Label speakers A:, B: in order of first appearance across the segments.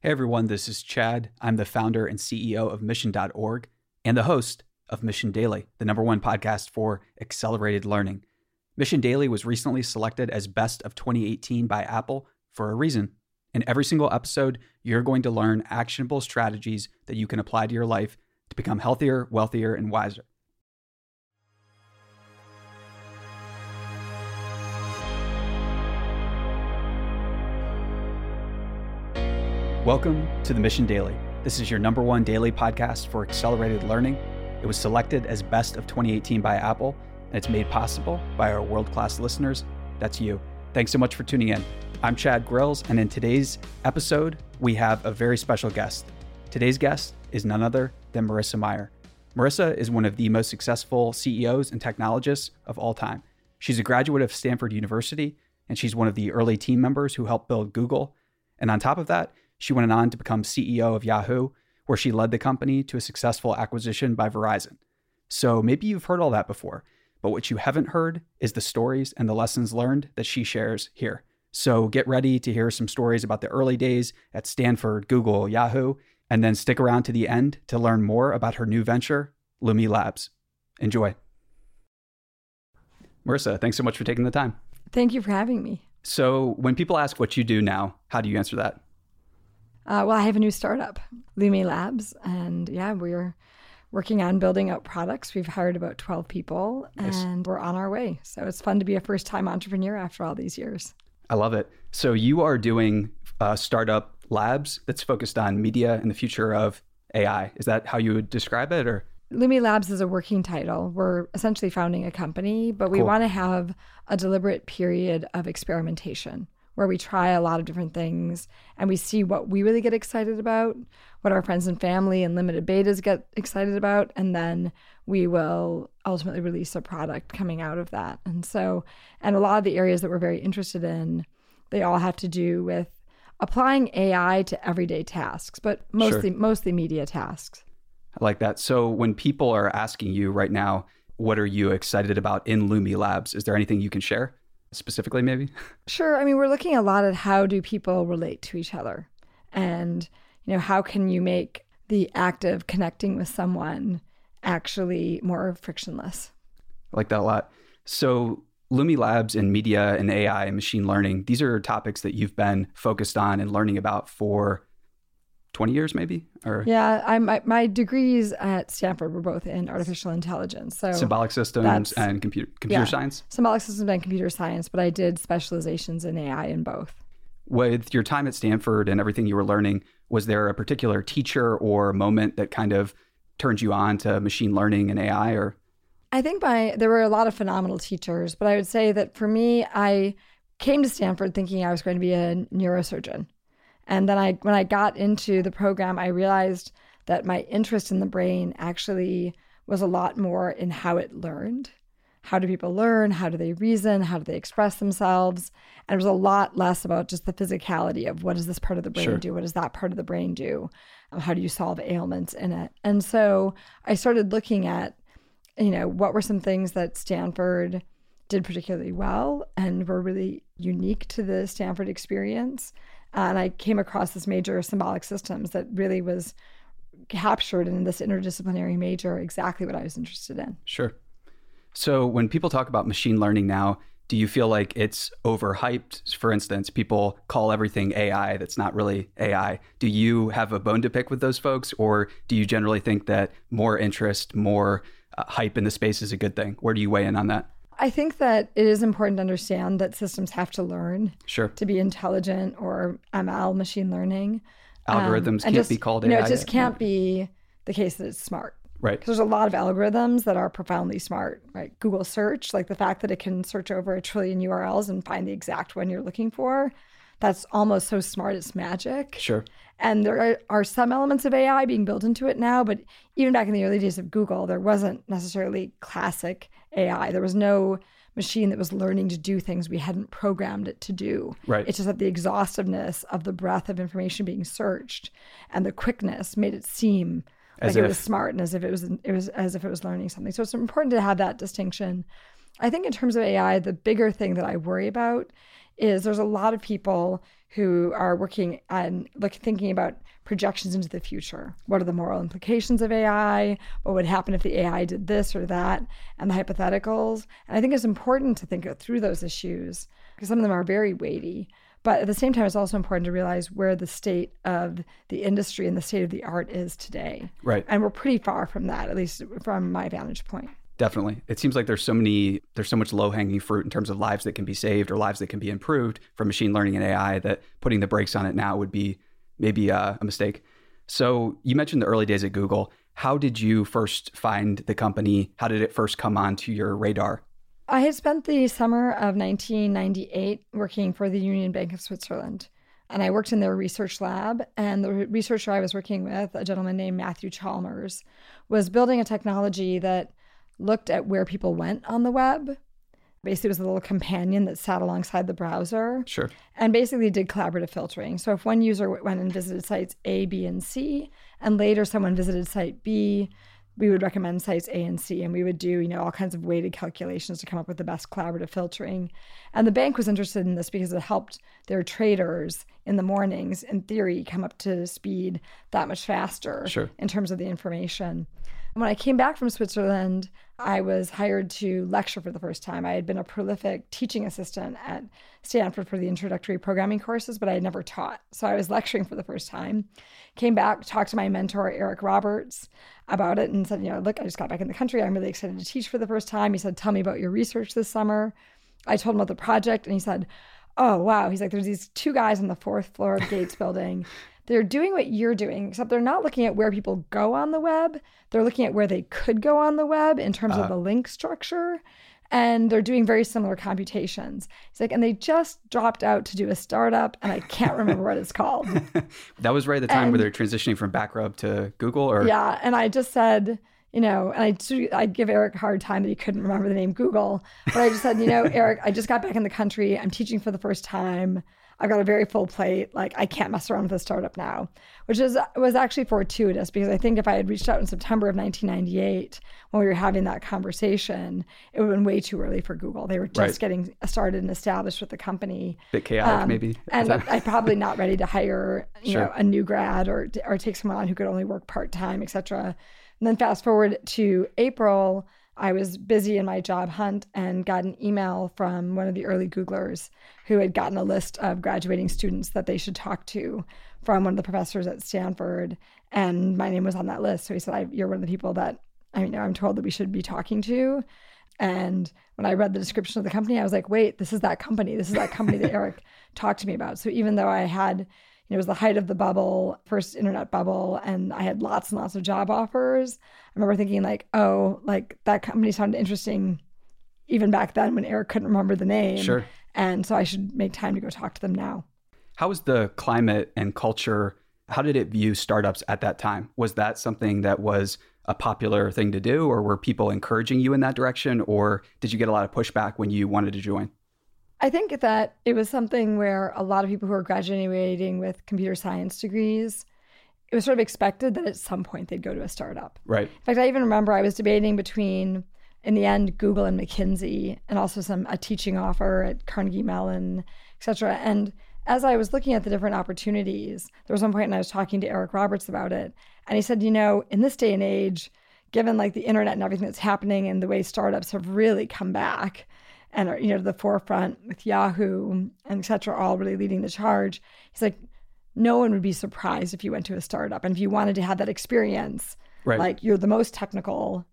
A: Hey everyone, this is Chad. I'm the founder and CEO of Mission.org and the host of Mission Daily, the number one podcast for accelerated learning. Mission Daily was recently selected as Best of 2018 by Apple for a reason. In every single episode, you're going to learn actionable strategies that you can apply to your life to become healthier, wealthier, and wiser. Welcome to the Mission Daily. This is your number one daily podcast for accelerated learning. It was selected as Best of 2018 by Apple, and it's made possible by our world class listeners. That's you. Thanks so much for tuning in. I'm Chad Grills, and in today's episode, we have a very special guest. Today's guest is none other than Marissa Mayer. Marissa is one of the most successful CEOs and technologists of all time. She's a graduate of Stanford University, and she's one of the early team members who helped build Google. And on top of that, she went on to become CEO of Yahoo, where she led the company to a successful acquisition by Verizon. So maybe you've heard all that before, but what you haven't heard is the stories and the lessons learned that she shares here. So get ready to hear some stories about the early days at Stanford, Google, Yahoo, and then stick around to the end to learn more about her new venture, Lumi Labs. Enjoy. Marissa, thanks so much for taking the time.
B: Thank you for having me.
A: So, when people ask what you do now, how do you answer that?
B: Uh, well, I have a new startup, Lumi Labs, and yeah, we're working on building out products. We've hired about 12 people nice. and we're on our way. So it's fun to be a first time entrepreneur after all these years.
A: I love it. So you are doing uh, startup labs that's focused on media and the future of AI. Is that how you would describe it or?
B: Lumi Labs is a working title. We're essentially founding a company, but we cool. want to have a deliberate period of experimentation where we try a lot of different things and we see what we really get excited about, what our friends and family and limited betas get excited about, and then we will ultimately release a product coming out of that. And so, and a lot of the areas that we're very interested in, they all have to do with applying AI to everyday tasks, but mostly sure. mostly media tasks.
A: I like that. So when people are asking you right now, what are you excited about in Lumi Labs? Is there anything you can share? Specifically maybe?
B: Sure. I mean, we're looking a lot at how do people relate to each other and, you know, how can you make the act of connecting with someone actually more frictionless?
A: I like that a lot. So, Lumi Labs and media and AI and machine learning, these are topics that you've been focused on and learning about for 20 years maybe? Or
B: yeah i'm my, my, degrees at stanford were both in artificial intelligence so
A: symbolic systems and computer computer yeah, science?
B: Symbolic systems and computer science but i did specializations in ai in both.
A: With your time at stanford and everything you were learning was there a particular teacher or moment that kind of turned you on to machine learning and ai or?
B: I think my there were a lot of phenomenal teachers but i would say that for me i came to stanford thinking i was going to be a neurosurgeon and then I when I got into the program, I realized that my interest in the brain actually was a lot more in how it learned. How do people learn? How do they reason? How do they express themselves? And it was a lot less about just the physicality of what does this part of the brain sure. do? What does that part of the brain do? Um, how do you solve ailments in it? And so I started looking at, you know, what were some things that Stanford did particularly well and were really unique to the Stanford experience and I came across this major symbolic systems that really was captured in this interdisciplinary major exactly what I was interested in.
A: Sure. So when people talk about machine learning now, do you feel like it's overhyped? For instance, people call everything AI that's not really AI. Do you have a bone to pick with those folks, or do you generally think that more interest, more uh, hype in the space is a good thing? Where do you weigh in on that?
B: I think that it is important to understand that systems have to learn
A: sure.
B: to be intelligent or ML, machine learning.
A: Algorithms um, can't
B: just,
A: be called
B: you
A: AI.
B: Know, it just can't be the case that it's smart.
A: Right.
B: Because there's a lot of algorithms that are profoundly smart, right? Google search, like the fact that it can search over a trillion URLs and find the exact one you're looking for, that's almost so smart it's magic.
A: Sure.
B: And there are, are some elements of AI being built into it now, but even back in the early days of Google, there wasn't necessarily classic AI. There was no machine that was learning to do things we hadn't programmed it to do.
A: Right.
B: It's just that the exhaustiveness of the breadth of information being searched and the quickness made it seem as like if. it was smart and as if it was it was as if it was learning something. So it's important to have that distinction. I think in terms of AI, the bigger thing that I worry about is there's a lot of people who are working on like thinking about projections into the future. What are the moral implications of AI? What would happen if the AI did this or that? And the hypotheticals. And I think it's important to think through those issues because some of them are very weighty. But at the same time, it's also important to realize where the state of the industry and the state of the art is today.
A: Right.
B: And we're pretty far from that, at least from my vantage point.
A: Definitely. It seems like there's so many, there's so much low hanging fruit in terms of lives that can be saved or lives that can be improved from machine learning and AI that putting the brakes on it now would be maybe a, a mistake. So you mentioned the early days at Google. How did you first find the company? How did it first come onto your radar?
B: I had spent the summer of 1998 working for the Union Bank of Switzerland. And I worked in their research lab. And the researcher I was working with, a gentleman named Matthew Chalmers, was building a technology that looked at where people went on the web. Basically, it was a little companion that sat alongside the browser.
A: Sure.
B: And basically did collaborative filtering. So if one user went and visited sites A, B, and C, and later someone visited site B, we would recommend sites A and C, and we would do, you know, all kinds of weighted calculations to come up with the best collaborative filtering. And the bank was interested in this because it helped their traders in the mornings, in theory, come up to speed that much faster
A: sure.
B: in terms of the information. When I came back from Switzerland, I was hired to lecture for the first time. I had been a prolific teaching assistant at Stanford for the introductory programming courses, but I had never taught. So I was lecturing for the first time. Came back, talked to my mentor, Eric Roberts, about it and said, you know, look, I just got back in the country. I'm really excited to teach for the first time. He said, tell me about your research this summer. I told him about the project and he said, oh, wow. He's like, there's these two guys on the fourth floor of Gates building they're doing what you're doing, except they're not looking at where people go on the web. They're looking at where they could go on the web in terms uh, of the link structure. And they're doing very similar computations. He's like, and they just dropped out to do a startup, and I can't remember what it's called.
A: that was right at the time and, where they're transitioning from Backrub to Google, or
B: yeah. And I just said, you know, and I I give Eric a hard time that he couldn't remember the name Google, but I just said, you know, Eric, I just got back in the country. I'm teaching for the first time. I've got a very full plate. Like I can't mess around with a startup now, which is was actually fortuitous because I think if I had reached out in September of 1998 when we were having that conversation, it would have been way too early for Google. They were just right. getting started and established with the company.
A: Bit chaotic, um, maybe.
B: And I'm probably not ready to hire you sure. know a new grad or or take someone on who could only work part time, etc. And then fast forward to April I was busy in my job hunt and got an email from one of the early Googlers who had gotten a list of graduating students that they should talk to from one of the professors at Stanford. And my name was on that list. So he said, You're one of the people that I mean, I'm told that we should be talking to. And when I read the description of the company, I was like, wait, this is that company. This is that company that Eric talked to me about. So even though I had it was the height of the bubble, first internet bubble, and I had lots and lots of job offers. I remember thinking like, oh, like that company sounded interesting even back then when Eric couldn't remember the name.
A: Sure.
B: And so I should make time to go talk to them now.
A: How was the climate and culture? How did it view startups at that time? Was that something that was a popular thing to do, or were people encouraging you in that direction, or did you get a lot of pushback when you wanted to join?
B: I think that it was something where a lot of people who are graduating with computer science degrees, it was sort of expected that at some point they'd go to a startup.
A: Right.
B: In fact, I even remember I was debating between, in the end, Google and McKinsey, and also some a teaching offer at Carnegie Mellon, et cetera. And as I was looking at the different opportunities, there was one point and I was talking to Eric Roberts about it, and he said, you know, in this day and age, given like the internet and everything that's happening and the way startups have really come back and are you know to the forefront with Yahoo and etc. all really leading the charge. He's like, no one would be surprised if you went to a startup and if you wanted to have that experience, right. like you're the most technical,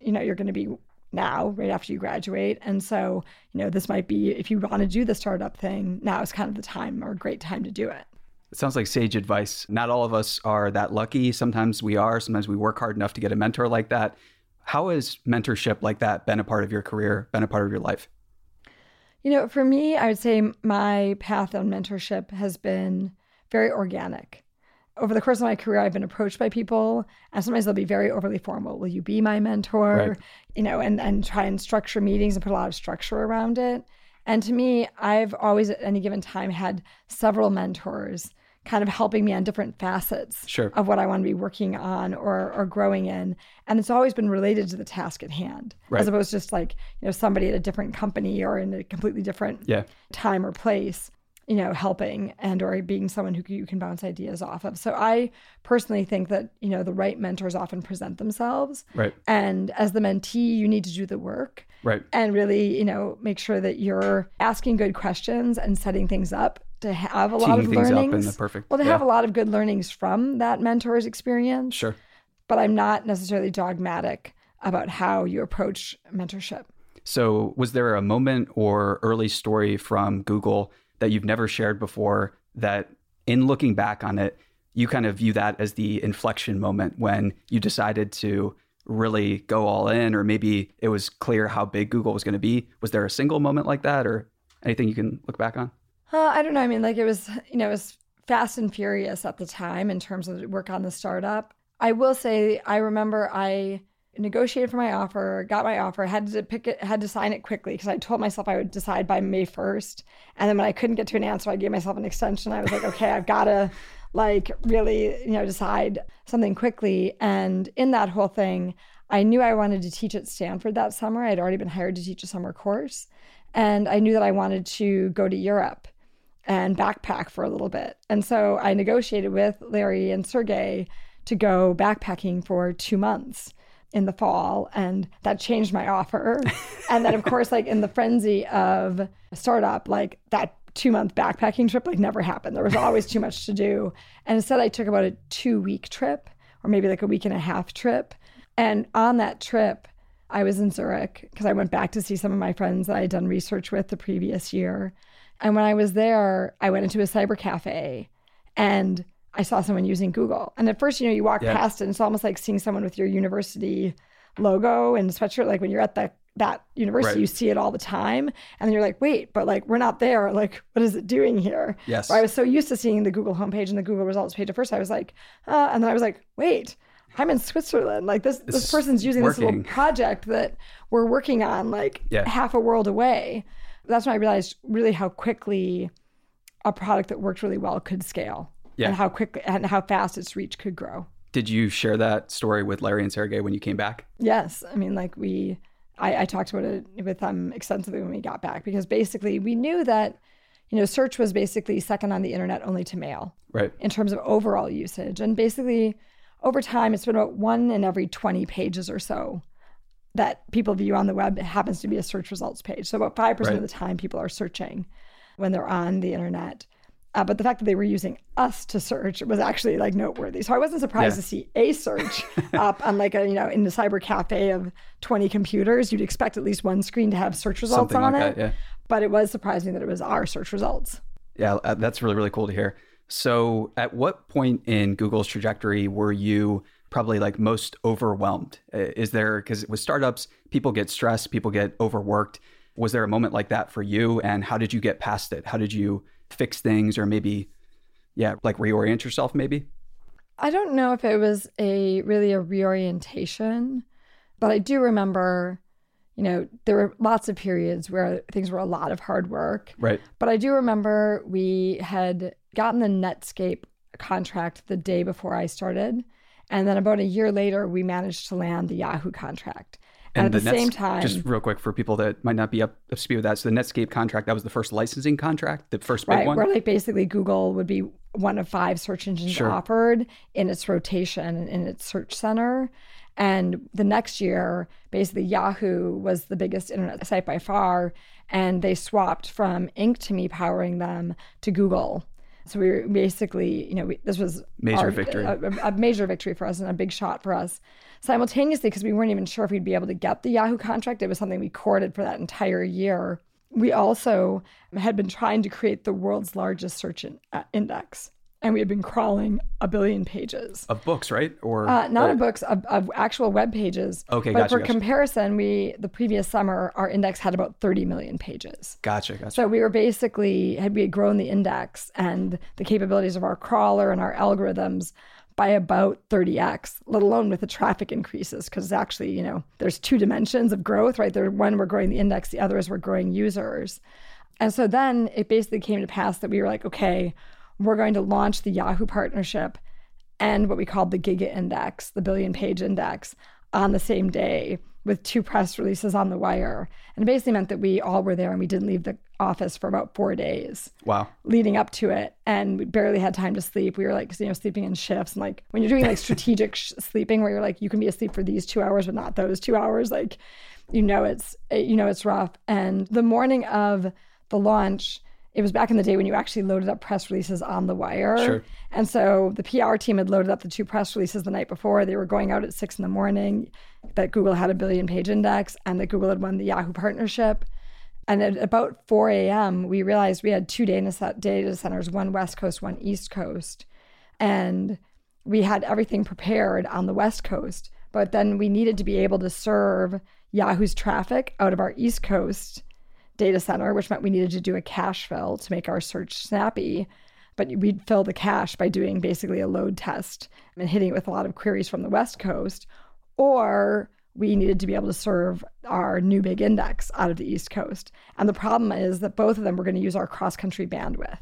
B: you know, you're going to be now right after you graduate and so you know this might be if you want to do the startup thing now is kind of the time or a great time to do it
A: it sounds like sage advice not all of us are that lucky sometimes we are sometimes we work hard enough to get a mentor like that how has mentorship like that been a part of your career been a part of your life
B: you know, for me, I would say my path on mentorship has been very organic. Over the course of my career, I've been approached by people, and sometimes they'll be very overly formal. Will you be my mentor? Right. You know, and and try and structure meetings and put a lot of structure around it. And to me, I've always at any given time had several mentors kind of helping me on different facets
A: Sure.
B: of what I want to be working on or or growing in. And it's always been related to the task at hand,
A: Right.
B: as opposed to just like, you know, somebody at a different company or in a completely different
A: Yeah.
B: time or place, you know, helping and or being someone who you can bounce ideas off of. So I personally think that, you know, the right mentors often present themselves.
A: Right.
B: And as the mentee, you need to do the work
A: Right.
B: and really, you know, make sure that you're asking good questions and setting things up to have a lot of learnings.
A: perfect.
B: well, to
A: yeah.
B: have a lot of good learnings from that mentor's experience.
A: Sure.
B: But I'm not necessarily dogmatic about how you approach mentorship.
A: So, was there a moment or early story from Google that you've never shared before that, in looking back on it, you kind of view that as the inflection moment when you decided to really go all in, or maybe it was clear how big Google was going to be? Was there a single moment like that, or anything you can look back on?
B: Uh, I don't know. I mean, like it was, you know, it was fast and furious at the time in terms of work on the startup. I will say, I remember I negotiated for my offer, got my offer, had to pick it, had to sign it quickly because I told myself I would decide by May 1st. And then when I couldn't get to an answer, I gave myself an extension. I was like, okay, I've got to like really, you know, decide something quickly. And in that whole thing, I knew I wanted to teach at Stanford that summer. I'd already been hired to teach a summer course. And I knew that I wanted to go to Europe and backpack for a little bit. And so I negotiated with Larry and Sergey to go backpacking for two months in the fall. And that changed my offer. and then, of course, like in the frenzy of a startup, like that two month backpacking trip like never happened. There was always too much to do. And instead, I took about a two week trip or maybe like a week and a half trip. And on that trip, I was in Zurich because I went back to see some of my friends that I had done research with the previous year. And when I was there, I went into a cyber cafe and I saw someone using Google. And at first, you know, you walk
A: Yeah.
B: past it and it's almost like seeing someone with your university logo and sweatshirt. Like when you're at the that university,
A: Right.
B: you see it all the time. And then you're like, wait, but like we're not there. Like, what is it doing here?
A: Yes.
B: Or I was so used to seeing the Google homepage and the Google results page at first. I was like, uh, and then I was like, wait, I'm in Switzerland. Like this, this person's using this little project that we're working on, like
A: Yeah.
B: half a world away. That's when I realized really how quickly a product that worked really well could scale,
A: Yeah.
B: and how quick and how fast its reach could grow.
A: Did you share that story with Larry and Sergey when you came back?
B: Yes, I mean, like we, I, I talked about it with them extensively when we got back because basically we knew that, you know, search was basically second on the internet only to mail
A: Right.
B: in terms of overall usage, and basically over time it's been about one in every twenty pages or so that people view on the web happens to be a search results page. So about five percent
A: Right.
B: of the time people are searching when they're on the internet. Uh, but the fact that they were using us to search was actually like noteworthy. So I wasn't surprised
A: Yeah.
B: to see a search up on like a you know in the cyber cafe of twenty computers. You'd expect at least one screen to have search results
A: Something
B: on
A: like
B: it.
A: that. Yeah.
B: But it was surprising that it was our search results.
A: Yeah, uh, that's really, really cool to hear. So, at what point in Google's trajectory were you probably like most overwhelmed? Is there, because with startups, people get stressed, people get overworked. Was there a moment like that for you? And how did you get past it? How did you fix things or maybe, yeah, like reorient yourself maybe?
B: I don't know if it was a really a reorientation, but I do remember, you know, there were lots of periods where things were a lot of hard work.
A: Right.
B: But I do remember we had gotten the Netscape contract the day before I started. And then about a year later, we managed to land the Yahoo contract. And, at the,
A: Nets-
B: same time,
A: just real quick for people that might not be up to speed with that. So, the Netscape contract, that was the first licensing contract, the first big
B: right,
A: one.
B: where like basically Google would be one of five search engines
A: Sure.
B: offered in its rotation in its search center. And the next year, basically Yahoo was the biggest internet site by far, and they swapped from Inktomi powering them to Google. So we were basically, you know, we, this was
A: Major
B: our-
A: victory.
B: a, a- major victory for us and a big shot for us. Simultaneously, because we weren't even sure if we'd be able to get the Yahoo contract, it was something we courted for that entire year. We also had been trying to create the world's largest search in, uh, index, and we had been crawling a billion pages.
A: of books, right? Or
B: Uh, not
A: or-
B: of books, of, of actual web pages.
A: Okay,
B: but
A: gotcha,
B: for
A: gotcha.
B: comparison, we the previous summer our index had about 30 million pages.
A: Gotcha, gotcha.
B: So we were basically had we had grown the index and the capabilities of our crawler and our algorithms by about 30x, let alone with the traffic increases, because actually, you know, there's two dimensions of growth, right? There one we're growing the index, the other is we're growing users. And so then it basically came to pass that we were like, okay, we're going to launch the Yahoo partnership and what we called the Giga Index, the billion page index, on the same day with two press releases on the wire. And it basically meant that we all were there and we didn't leave the office for about four days.
A: Wow.
B: Leading up to it. And we barely had time to sleep. We were like, you know, sleeping in shifts. And like when you're doing like strategic sh- sleeping where you're like, you can be asleep for these two hours, but not those two hours, like, you know, it's, you know, it's rough. And the morning of the launch, it was back in the day when you actually loaded up press releases on the wire.
A: Sure.
B: And so the PR team had loaded up the two press releases the night before. They were going out at six in the morning that Google had a billion page index and that Google had won the Yahoo partnership. And at about 4 a.m., we realized we had two data, data centers, one West Coast, one East Coast. And we had everything prepared on the West Coast. But then we needed to be able to serve Yahoo's traffic out of our East Coast data center, which meant we needed to do a cache fill to make our search snappy. But we'd fill the cache by doing basically a load test and hitting it with a lot of queries from the West Coast. Or we needed to be able to serve our new big index out of the East Coast. And the problem is that both of them were going to use our cross country bandwidth.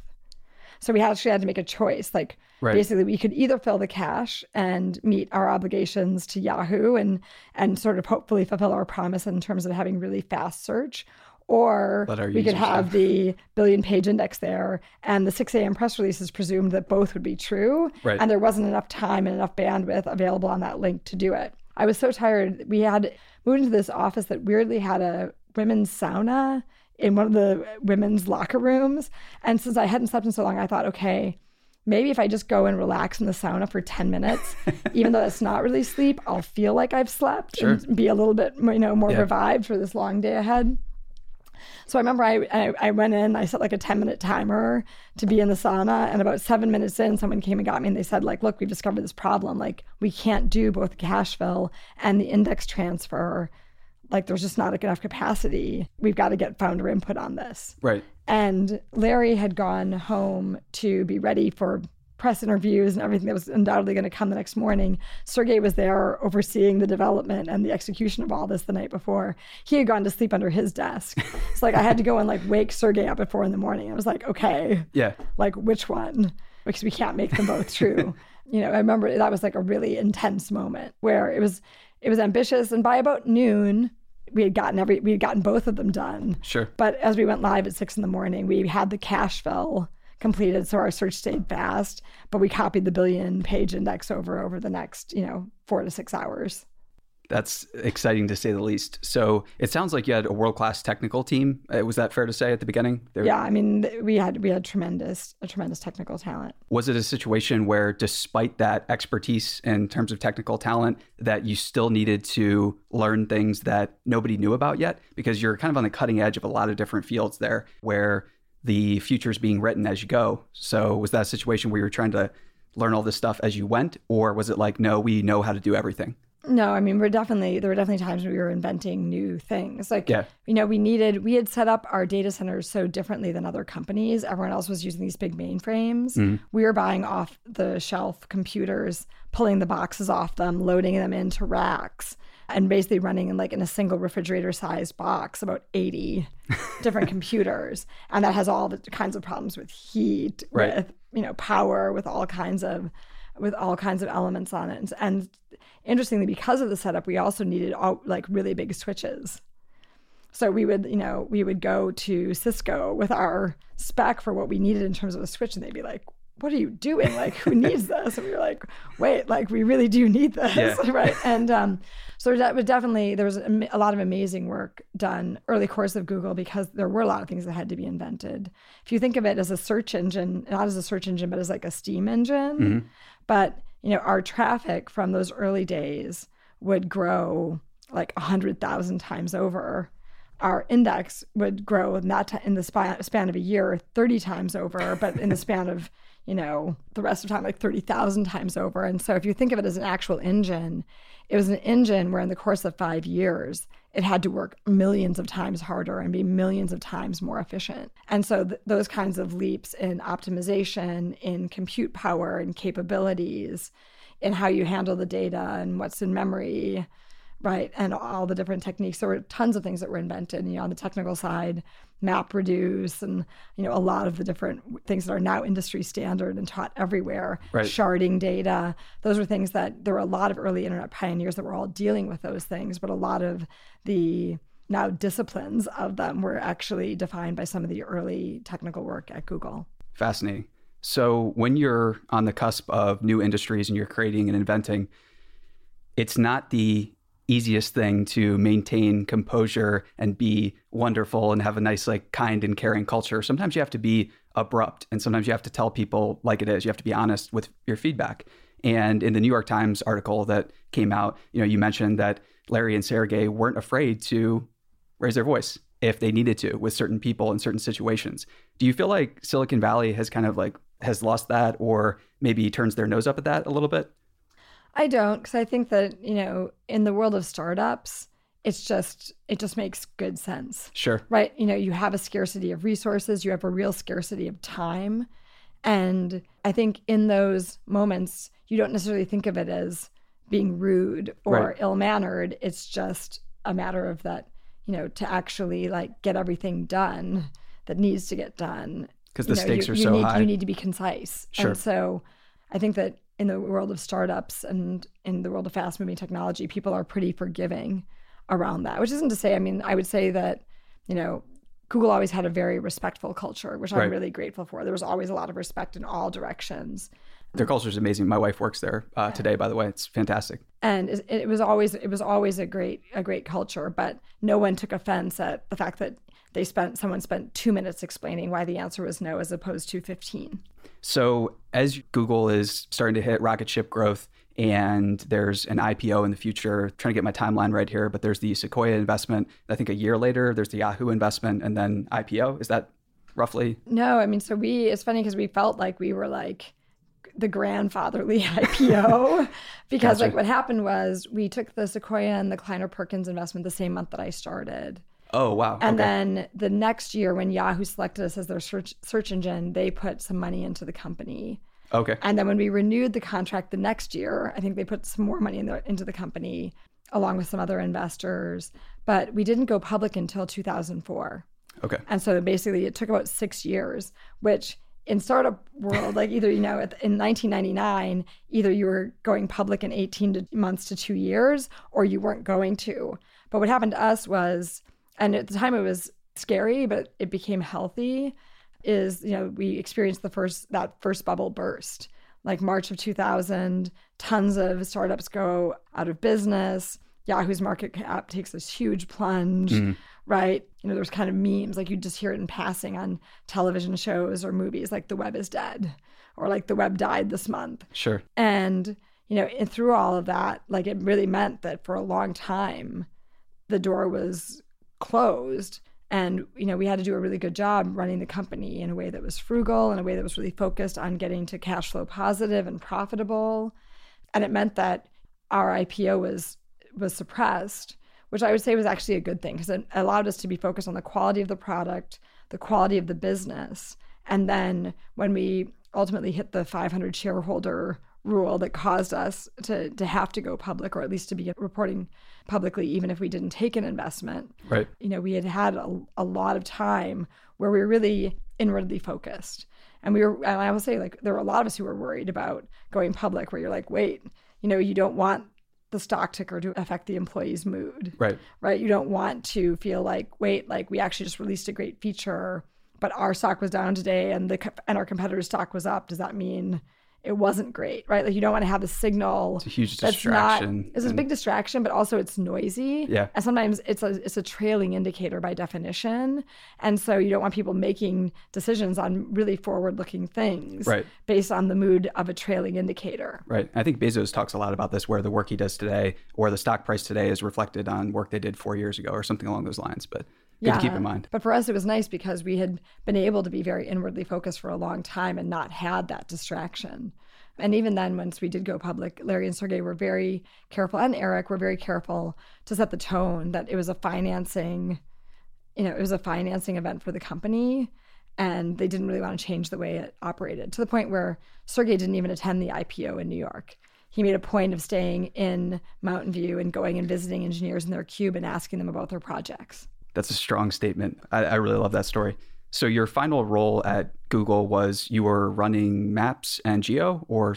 B: So we actually had to make a choice. Like right. basically, we could either fill the cache and meet our obligations to Yahoo and and sort of hopefully fulfill our promise in terms of having really fast search, or we could have, the billion page index there and the 6 a.m press releases presumed that both would be true
A: right.
B: and there wasn't enough time and enough bandwidth available on that link to do it i was so tired we had moved into this office that weirdly had a women's sauna in one of the women's locker rooms and since i hadn't slept in so long i thought okay maybe if I just go and relax in the sauna for 10 minutes, even though it's not really sleep, I'll feel like I've slept
A: sure.
B: and be a little bit, you know, more yeah. revived for this long day ahead. So I remember I, I, I went in, I set like a 10 minute timer to be in the sauna. And about seven minutes in, someone came and got me and they said, like, look, we've discovered this problem. Like, we can't do both fill and the index transfer. Like, there's just not enough capacity. We've got to get founder input on this.
A: Right.
B: And Larry had gone home to be ready for press interviews and everything that was undoubtedly going to come the next morning. Sergey was there overseeing the development and the execution of all this the night before. He had gone to sleep under his desk. It's like I had to go and like wake Sergey up at four in the morning. I was like, okay,
A: yeah,
B: like which one? Because we can't make them both true. you know, I remember that was like a really intense moment where it was it was ambitious, and by about noon. We had gotten every we had gotten both of them done.
A: Sure.
B: But as we went live at six in the morning, we had the cache fill completed so our search stayed fast but we copied the billion page index over over the next you know four to six hours
A: that's exciting to say the least. So it sounds like you had a world class technical team. Uh, was that fair to say at the beginning?
B: There... Yeah, I mean we had we had tremendous a tremendous technical talent.
A: Was it a situation where, despite that expertise in terms of technical talent, that you still needed to learn things that nobody knew about yet? Because you're kind of on the cutting edge of a lot of different fields there, where the future is being written as you go. So was that a situation where you were trying to learn all this stuff as you went, or was it like, no, we know how to do everything?
B: No, I mean, we're definitely, there were definitely times when we were inventing new things. Like, yeah. you know, we needed, we had set up our data centers so differently than other companies. Everyone else was using these big mainframes. Mm-hmm. We were buying off the shelf computers, pulling the boxes off them, loading them into racks and basically running in like in a single refrigerator sized box about 80 different computers. And that has all the kinds of problems with heat
A: right.
B: with you know power with all kinds of with all kinds of elements on it. And interestingly because of the setup we also needed all, like really big switches. So we would you know we would go to cisco with our spec for what we needed in terms of a switch and they'd be like what are you doing? Like, who needs this? And we were like, wait, like, we really do need this,
A: yeah.
B: right? And um, so that was definitely, there was a, a, lot of amazing work done early course of Google because there were a lot of things that had to be invented. If you think of it as a search engine, not as a search engine, but as like a steam engine, mm-hmm. but, you know, our traffic from those early days would grow like 100,000 times over our index would grow in that t- in the span, span of a year 30 times over but in the span of you know, the rest of the time like 30,000 times over. And so if you think of it as an actual engine, it was an engine where in the course of five years, it had to work millions of times harder and be millions of times more efficient. And so th- those kinds of leaps in optimization, in compute power and capabilities, in how you handle the data and what's in memory, right? And all the different techniques. There were tons of things that were invented, you know, on the technical side, MapReduce, and you know, a lot of the different things that are now industry standard and taught everywhere.
A: Right.
B: Sharding data. Those were things that there were a lot of early internet pioneers that were all dealing with those things, but a lot of the now disciplines of them were actually defined by some of the early technical work at Google.
A: Fascinating. So when you're on the cusp of new industries and you're creating and inventing, it's not the easiest thing to maintain composure and be wonderful and have a nice like kind and caring culture. Sometimes you have to be abrupt and sometimes you have to tell people like it is. You have to be honest with your feedback. And in the new york times article that came out you know you mentioned that larry and sergey weren't afraid to raise their voice if they needed to with certain people in certain situations. Do you feel like silicon valley has kind of like has lost that or maybe turns their nose up at that a little bit
B: I don't because I think that, you know, in the world of startups, it's just it just makes good sense.
A: Sure.
B: Right? You know, you have a scarcity of resources, you have a real scarcity of time. And I think in those moments, you don't necessarily think of it as being rude or right. ill-mannered. It's just a matter of that, you know, to actually like get everything done that needs to get done.
A: Because the know, stakes
B: you,
A: are
B: you
A: so
B: need,
A: high.
B: You need to be concise.
A: Sure.
B: And so I think that in the world of startups and in the world of fast moving technology, people are pretty forgiving around that, which isn't to say, I mean, I would say that, you know, Google always had a very respectful culture, which
A: right.
B: I'm really grateful for. There was always a lot of respect in all directions.
A: Their culture is amazing. My wife works there uh, today, by the way. It's fantastic.
B: And it, it was always it was always a great a great culture, but no one took offense at the fact that they spent someone spent two minutes explaining why the answer was no as opposed to 15
A: so as google is starting to hit rocket ship growth and there's an ipo in the future trying to get my timeline right here but there's the sequoia investment i think a year later there's the yahoo investment and then ipo is that roughly
B: no i mean so we it's funny because we felt like we were like the grandfatherly IPO because gotcha. like what happened was we took the Sequoia and the Kleiner Perkins investment the same month that I started.
A: Oh wow!
B: And
A: okay.
B: then the next year, when Yahoo selected us as their search search engine, they put some money into the company.
A: Okay.
B: And then when we renewed the contract the next year, I think they put some more money in the, into the company along with some other investors. But we didn't go public until 2004.
A: Okay.
B: And so basically, it took about six years, which in startup world, like either you know, in 1999, either you were going public in 18 months to two years, or you weren't going to. But what happened to us was and at the time it was scary, but it became healthy. Is you know we experienced the first that first bubble burst, like March of 2000. Tons of startups go out of business. Yahoo's market cap takes this huge plunge, mm. right? You know, there's kind of memes like you just hear it in passing on television shows or movies, like the web is dead, or like the web died this month.
A: Sure.
B: And you know, and through all of that, like it really meant that for a long time, the door was closed. And you know we had to do a really good job running the company in a way that was frugal in a way that was really focused on getting to cash flow positive and profitable. And it meant that our ipo was was suppressed which i would say was actually a good thing because it allowed us to be focused on the quality of the product the quality of the business. And then when we ultimately hit the 500 shareholder rule that caused us to to have to go public or at least to be reporting publicly even if we didn't take an investment.
A: Right.
B: You know we had had a, a lot of time where we were really inwardly focused. And we were and i will say like there were a lot of us who were worried about going public where you're like wait you know you don't want the stock ticker to affect the employee's mood.
A: Right.
B: Right? You don't want to feel like wait like we actually just released a great feature but our stock was down today and the and our competitor's stock was up. Does that mean it wasn't great, right? Like you don't want to have a signal.
A: It's a huge distraction.
B: Not, it's a big distraction, but also it's noisy.
A: Yeah.
B: And sometimes it's a it's a trailing indicator by definition, and so you don't want people making decisions on really forward looking things,
A: right.
B: Based on the mood of a trailing indicator.
A: Right. I think Bezos talks a lot about this, where the work he does today or the stock price today is reflected on work they did four years ago or something along those lines. But Good yeah. to keep in mind.
B: But for us, it was nice because we had been able to be very inwardly focused for a long time and not had that distraction. And even then, once we did go public, Larry and Sergey were very careful, and Eric were very careful to set the tone that it was a financing, you know, it was a financing event for the company. And they didn't really want to change the way it operated to the point where Sergey didn't even attend the IPO in New York he made a point of staying in Mountain View and going and visiting engineers in their cube and asking them about their projects.
A: That's a strong statement. I, I really love that story. So your final role at Google was you were running Maps and Geo, or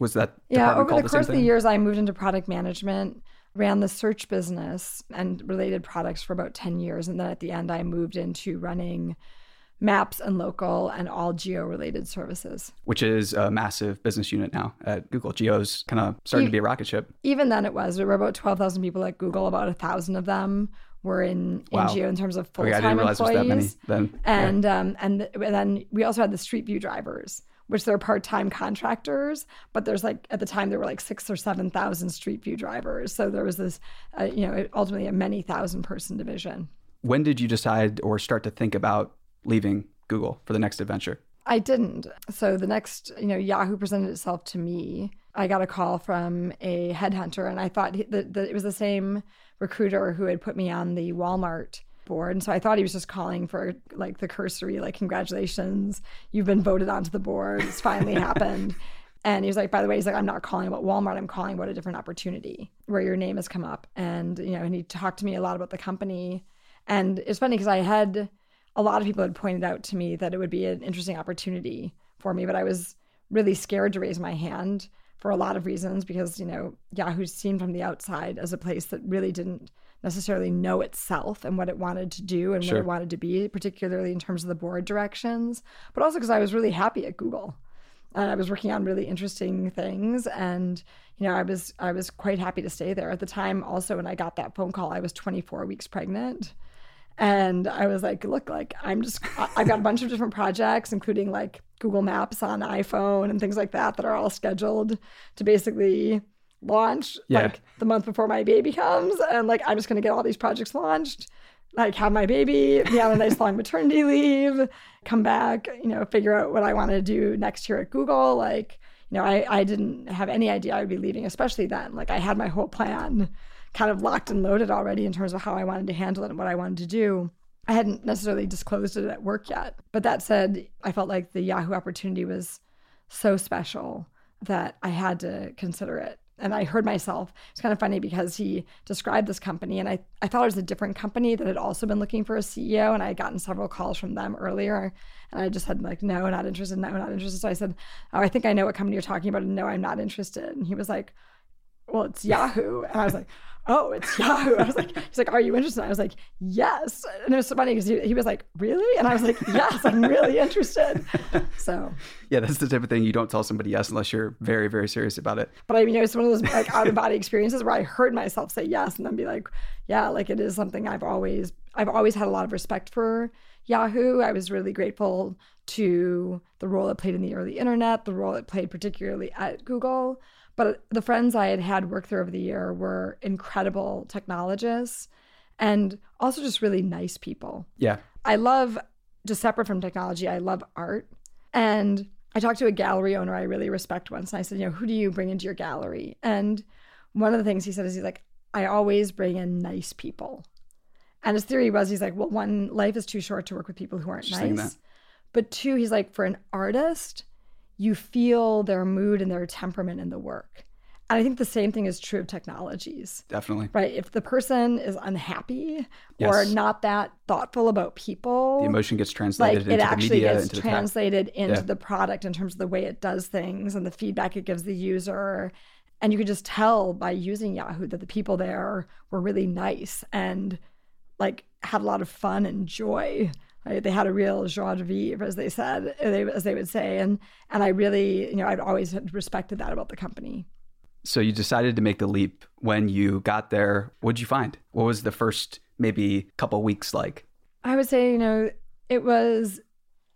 A: was that
B: yeah? Over the,
A: the
B: course of the years, I moved into product management, ran the search business and related products for about ten years, and then at the end, I moved into running maps and local and all geo related services.
A: Which is a massive business unit now at Google. Geo's kind of starting e- to be a rocket ship.
B: Even then, it was. There were about 12,000 people at Google, about a thousand of them were in, wow. in geo in terms of full time okay, employees.
A: then.
B: And, yeah. um, and, and then we also had the Street View drivers. Which they're part-time contractors, but there's like at the time there were like six or seven thousand Street View drivers. So there was this, uh, you know, ultimately a many thousand person division.
A: When did you decide or start to think about leaving Google for the next adventure?
B: I didn't. So the next, you know, Yahoo presented itself to me. I got a call from a headhunter, and I thought that, that it was the same recruiter who had put me on the Walmart board. And so I thought he was just calling for like the cursory, like, congratulations, you've been voted onto the board. It's finally happened. And he was like, by the way, he's like, I'm not calling about Walmart. I'm calling about a different opportunity where your name has come up. And, you know, and he talked to me a lot about the company. And it's funny because I had a lot of people had pointed out to me that it would be an interesting opportunity for me, but I was really scared to raise my hand for a lot of reasons because, you know, Yahoo seemed from the outside as a place that really didn't necessarily know itself and what it wanted to do and sure. what it wanted to be, particularly in terms of the board directions, but also because I was really happy at Google. And I was working on really interesting things and you know, I was I was quite happy to stay there. At the time also when I got that phone call, I was 24 weeks pregnant. And I was like, look, like I'm just, I've got a bunch of different projects, including like Google Maps on iPhone and things like that, that are all scheduled to basically launch yeah. like the month before my baby comes. And like, I'm just going to get all these projects launched, like have my baby, be on a nice long maternity leave, come back, you know, figure out what I want to do next year at Google. Like, you know, I, I didn't have any idea I would be leaving, especially then. Like, I had my whole plan kind of locked and loaded already in terms of how I wanted to handle it and what I wanted to do. I hadn't necessarily disclosed it at work yet. But that said, I felt like the Yahoo opportunity was so special that I had to consider it. And I heard myself. It's kind of funny because he described this company, and I, I thought it was a different company that had also been looking for a CEO. And I had gotten several calls from them earlier. And I just had, like, no, not interested, no, not interested. So I said, oh, I think I know what company you're talking about. And no, I'm not interested. And he was like, well, it's Yahoo. And I was like, oh, it's Yahoo. I was like, he's like, are you interested? I was like, yes. And it was so funny because he, he was like, really? And I was like, yes, I'm really interested. So
A: yeah, that's the type of thing you don't tell somebody yes unless you're very, very serious about it.
B: But I mean, it's one of those like out of body experiences where I heard myself say yes and then be like, yeah, like it is something I've always, I've always had a lot of respect for Yahoo. I was really grateful to the role it played in the early internet, the role it played particularly at Google. But the friends I had had work there over the year were incredible technologists and also just really nice people.
A: Yeah.
B: I love, just separate from technology, I love art. And I talked to a gallery owner I really respect once, and I said, you know, who do you bring into your gallery? And one of the things he said is he's like, I always bring in nice people. And his theory was he's like, well, one, life is too short to work with people who aren't Just nice. But two, he's like, for an artist, you feel their mood and their temperament in the work. And I think the same thing is true of technologies.
A: Definitely.
B: Right. If the person is unhappy yes. or not that thoughtful about people,
A: the emotion gets translated
B: like
A: into
B: it actually
A: media,
B: gets translated the into yeah. the product in terms of the way it does things and the feedback it gives the user. And you could just tell by using Yahoo that the people there were really nice and like had a lot of fun and joy Right? They had a real joie de vivre, as they said, as they would say, and and I really, you know, I'd always respected that about the company.
A: So you decided to make the leap. When you got there, what did you find? What was the first maybe couple weeks like?
B: I would say, you know, it was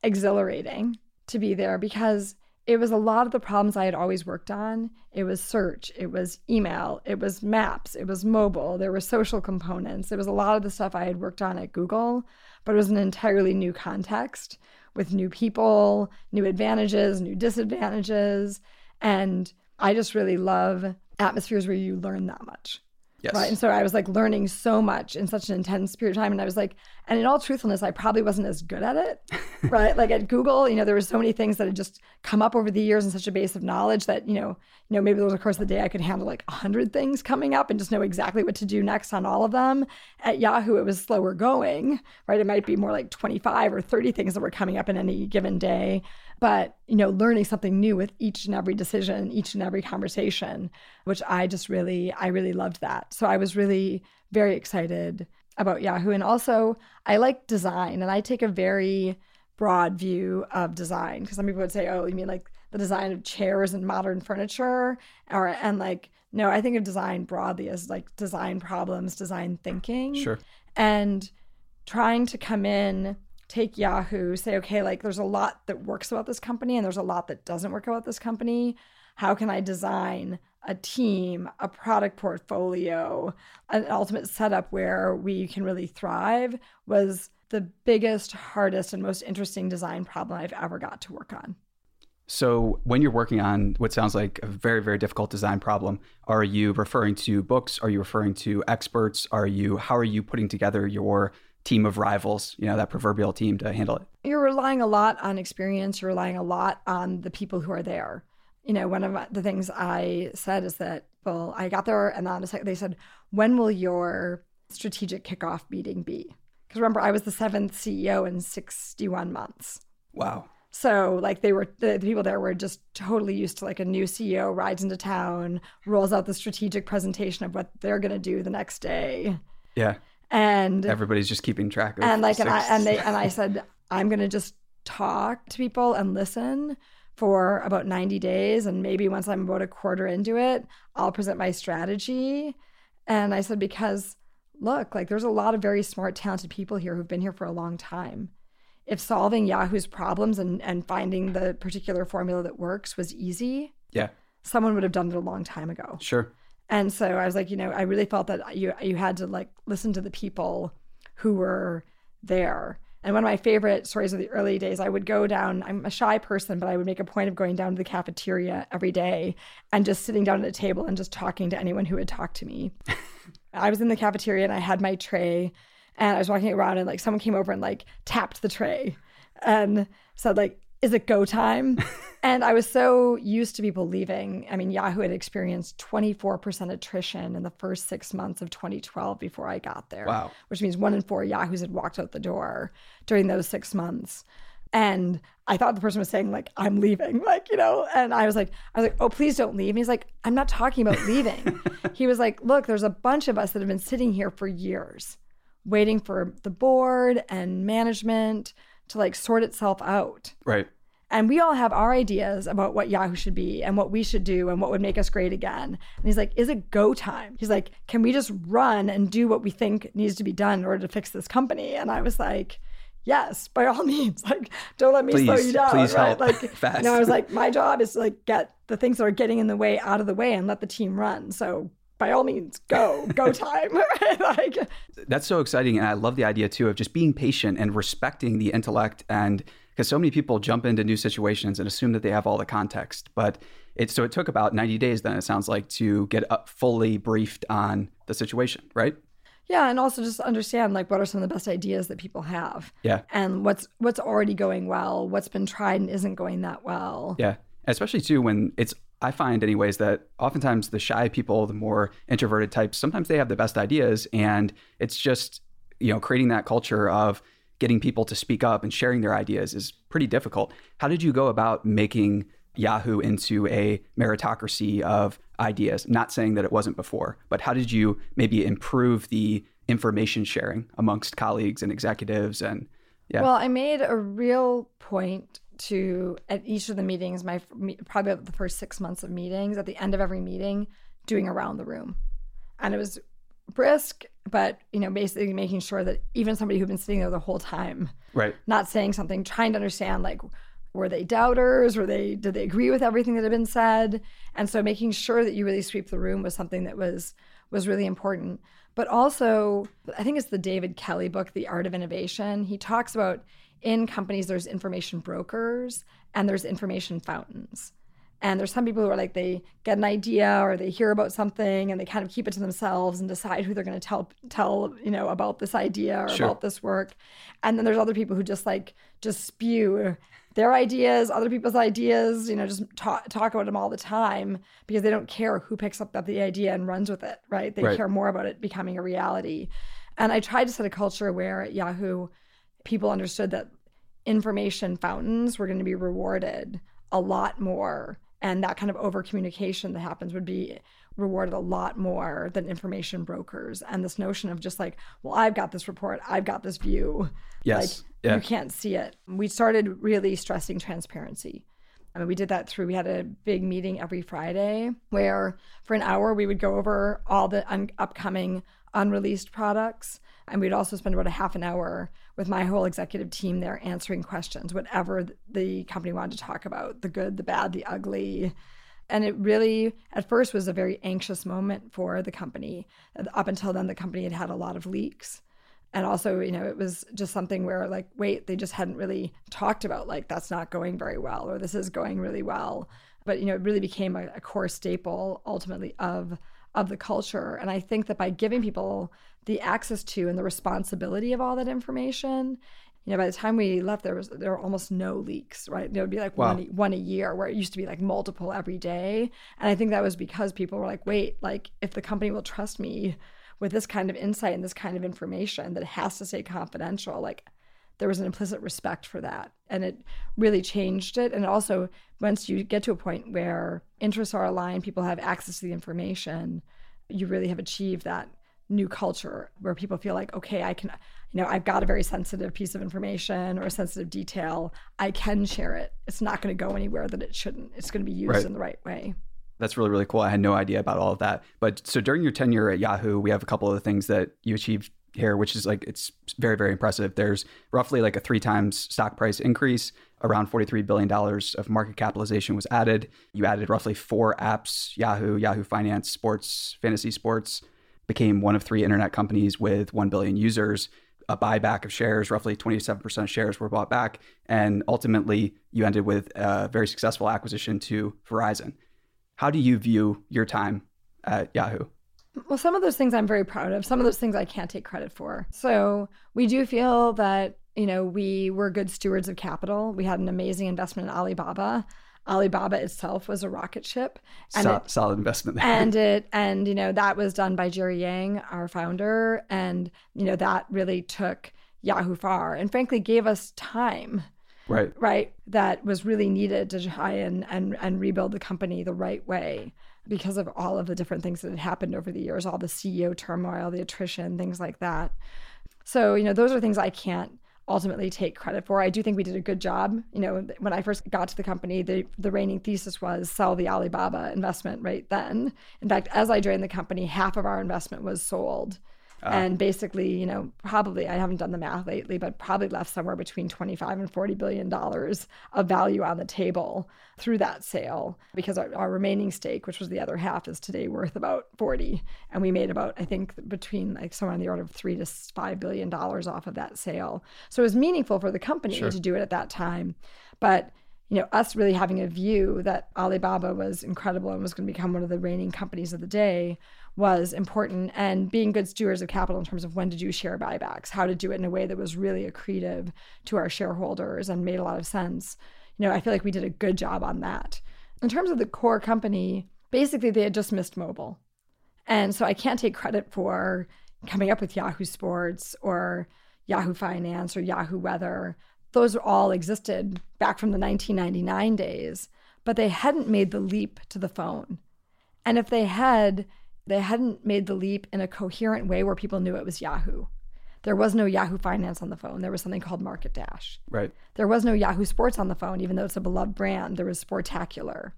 B: exhilarating to be there because it was a lot of the problems I had always worked on. It was search, it was email, it was maps, it was mobile, there were social components. It was a lot of the stuff I had worked on at Google but it was an entirely new context with new people, new advantages, new disadvantages. And I just really love atmospheres where you learn that much.
A: Yes.
B: Right. And so I was like learning so much in such an intense period of time. And I was like, and in all truthfulness, I probably wasn't as good at it. right. Like at Google, you know, there were so many things that had just come up over the years in such a base of knowledge that, you know, you know, maybe there was a course of the day I could handle like a hundred things coming up and just know exactly what to do next on all of them. At Yahoo, it was slower going, right? It might be more like 25 or 30 things that were coming up in any given day but you know learning something new with each and every decision each and every conversation which i just really i really loved that. So i was really very excited about yahoo. And also i like design and i take a very broad view of design because some people would say oh you mean like the design of chairs and modern furniture? Or and like no i think of design broadly as like design problems design thinking.
A: Sure.
B: and trying to come in take Yahoo, say, okay, like there's a lot that works about this company and there's a lot that doesn't work about this company. How can I design a team, a product portfolio, an ultimate setup where we can really thrive was the biggest, hardest, and most interesting design problem I've ever got to work on.
A: So, when you're working on what sounds like a very, very difficult design problem, are you referring to books? Are you referring to experts? Are you, how are you putting together your team of rivals, you know, that proverbial team to handle it?
B: You're relying a lot on experience, you're relying a lot on the people who are there. You know, one of the things I said is that, well, I got there and then they said, when will your strategic kickoff meeting be? Because remember, I was the seventh CEO in 61 months.
A: Wow.
B: So like they were the, the, people there were just totally used to like a new CEO rides into town, rolls out the strategic presentation of what they're going to do the next day.
A: Yeah
B: and
A: everybody's just keeping track of
B: and like and I and they and I said I'm gonna just talk to people and listen for about 90 days and maybe once I'm about a quarter into it I'll present my strategy. And I said because look like there's a lot of very smart talented people here who've been here for a long time. If solving Yahoo's problems and and finding the particular formula that works was easy
A: yeah.
B: someone would have done it a long time ago.
A: Sure
B: and so I was like, you know, I really felt that you you had to like listen to the people who were there. And one of my favorite stories of the early days, I would go down. I'm a shy person, but I would make a point of going down to the cafeteria every day and just sitting down at a table and just talking to anyone who would talk to me. I was in the cafeteria and I had my tray and I was walking around and like someone came over and like tapped the tray and said like, is it go time? and I was so used to people leaving. I mean, Yahoo had experienced 24% attrition in the first six months of 2012 before I got there.
A: Wow.
B: Which means one in four Yahoos had walked out the door during those six months. And I thought the person was saying, like, I'm leaving, like, you know, and I was like, I was like, oh, please don't leave. And he's like, I'm not talking about leaving. he was like, look, there's a bunch of us that have been sitting here for years, waiting for the board and management to like sort itself out.
A: Right.
B: And we all have our ideas about what Yahoo should be and what we should do and what would make us great again. And he's like, Is it go time? He's like, Can we just run and do what we think needs to be done in order to fix this company? And I was like, Yes, by all means. Like, don't let me
A: please,
B: slow you down.
A: Please
B: right?
A: help.
B: Like,
A: Fast.
B: you know, I was like, my job is to like get the things that are getting in the way out of the way and let the team run. So by all means, go, go time. like,
A: That's so exciting. And I love the idea too of just being patient and respecting the intellect. And because so many people jump into new situations and assume that they have all the context. But it, so it took about 90 days then, it sounds like, to get fully briefed on the situation, right?
B: Yeah, and also just understand like what are some of the best ideas that people have.
A: Yeah.
B: And what's what's already going well, what's been tried and isn't going that well.
A: Yeah. Especially too when it's I find, anyways, that oftentimes the shy people, the more introverted types, sometimes they have the best ideas. And it's just, you know, creating that culture of getting people to speak up and sharing their ideas is pretty difficult. How did you go about making Yahoo into a meritocracy of ideas? Not saying that it wasn't before, but how did you maybe improve the information sharing amongst colleagues and executives and yeah.
B: Well, I made a real point to at each of the meetings my probably the first six months of meetings at the end of every meeting doing around the room. And it was brisk but you know basically making sure that even somebody who'd been sitting there the whole time
A: right.
B: not saying something trying to understand like were they doubters? Were they did they agree with everything that had been said? And so making sure that you really sweep the room was something that was was really important. But also i think it's the david kelly book the art of innovation. He talks about in companies there's information brokers and there's information fountains And there's some people who are like, they get an idea or they hear about something and they kind of keep it to themselves and decide who they're going to tell, tell, you know, about this idea or
A: Sure.
B: about this work. And then there's other people who just like, just spew their ideas, other people's ideas, you know, just talk, talk about them all the time because they don't care who picks up the idea and runs with it, right? They
A: Right.
B: care more about it becoming a reality. And I tried to set a culture where at Yahoo, people understood that information fountains were going to be rewarded a lot more. And that kind of over communication that happens would be rewarded a lot more than information brokers. And this notion of just like, well, I've got this report, I've got this view.
A: Yes.
B: Like,
A: Yeah.
B: you can't see it. We started really stressing transparency. I mean, we did that through, we had a big meeting every Friday where for an hour we would go over all the un- upcoming unreleased products. And we'd also spend about a half an hour with my whole executive team there answering questions, whatever the company wanted to talk about the good, the bad, the ugly. And it really, at first, was a very anxious moment for the company. Up until then, the company had had a lot of leaks and also you know it was just something where like wait they just hadn't really talked about like that's not going very well or this is going really well but you know it really became a, a core staple ultimately of of the culture and i think that by giving people the access to and the responsibility of all that information. You know by the time we left there was there were almost no leaks right? There would be like
A: Wow.
B: one, one a year where it used to be like multiple every day. And i think that was because people were like wait like if the company will trust me with this kind of insight and this kind of information that has to stay confidential like there was an implicit respect for that. And it really changed it. And also once you get to a point where interests are aligned people have access to the information you really have achieved that new culture where people feel like okay i can you know i've got a very sensitive piece of information or a sensitive detail i can share it it's not going to go anywhere that it shouldn't it's going to be used
A: Right.
B: in the right way
A: That's really, really cool. I had no idea about all of that. But so during your tenure at Yahoo, we have a couple of the things that you achieved here, which is like, it's very, very impressive. There's roughly like a three times stock price increase, around $43 billion of market capitalization was added. You added roughly four apps Yahoo, Yahoo Finance, Sports, Fantasy Sports, became one of three internet companies with 1 billion users. A buyback of shares, roughly 27% of shares were bought back. And ultimately, you ended with a very successful acquisition to Verizon. How do you view your time at Yahoo?
B: Well, some of those things I'm very proud of. Some of those things I can't take credit for. So we do feel that, you know, we were good stewards of capital. We had an amazing investment in Alibaba. Alibaba itself was a rocket ship. And it,
A: solid investment there.
B: and it and you know that was done by Jerry Yang, our founder, and you know that really took Yahoo far and frankly gave us time
A: right.
B: right that was really needed to try and, and and rebuild the company the right way because of all of the different things that had happened over the years all the ceo turmoil the attrition things like that so you know those are things i can't ultimately take credit for. I do think we did a good job. You know when i first got to the company the the reigning thesis was sell the alibaba investment right then. In fact as i joined the company half of our investment was sold Uh, and basically, you know, probably I haven't done the math lately, but probably left somewhere between 25 and 40 billion dollars of value on the table through that sale because our, our remaining stake, which was the other half, is today worth about 40, and we made about I think between like somewhere in the order of three to five billion dollars off of that sale. So it was meaningful for the company
A: Sure.
B: to do it at that time, but you know, us really having a view that Alibaba was incredible and was going to become one of the reigning companies of the day was important. And being good stewards of capital in terms of when to do share buybacks, how to do it in a way that was really accretive to our shareholders and made a lot of sense. You know, I feel like we did a good job on that. In terms of the core company, basically they had just missed mobile. And so I can't take credit for coming up with Yahoo Sports or Yahoo Finance or Yahoo Weather. Those all existed back from the 1999 days, but they hadn't made the leap to the phone. And if they had, they hadn't made the leap in a coherent way where people knew it was Yahoo. There was no Yahoo Finance on the phone. There was something called Market Dash.
A: Right.
B: There was no Yahoo Sports on the phone, even though it's a beloved brand. There was Sportacular.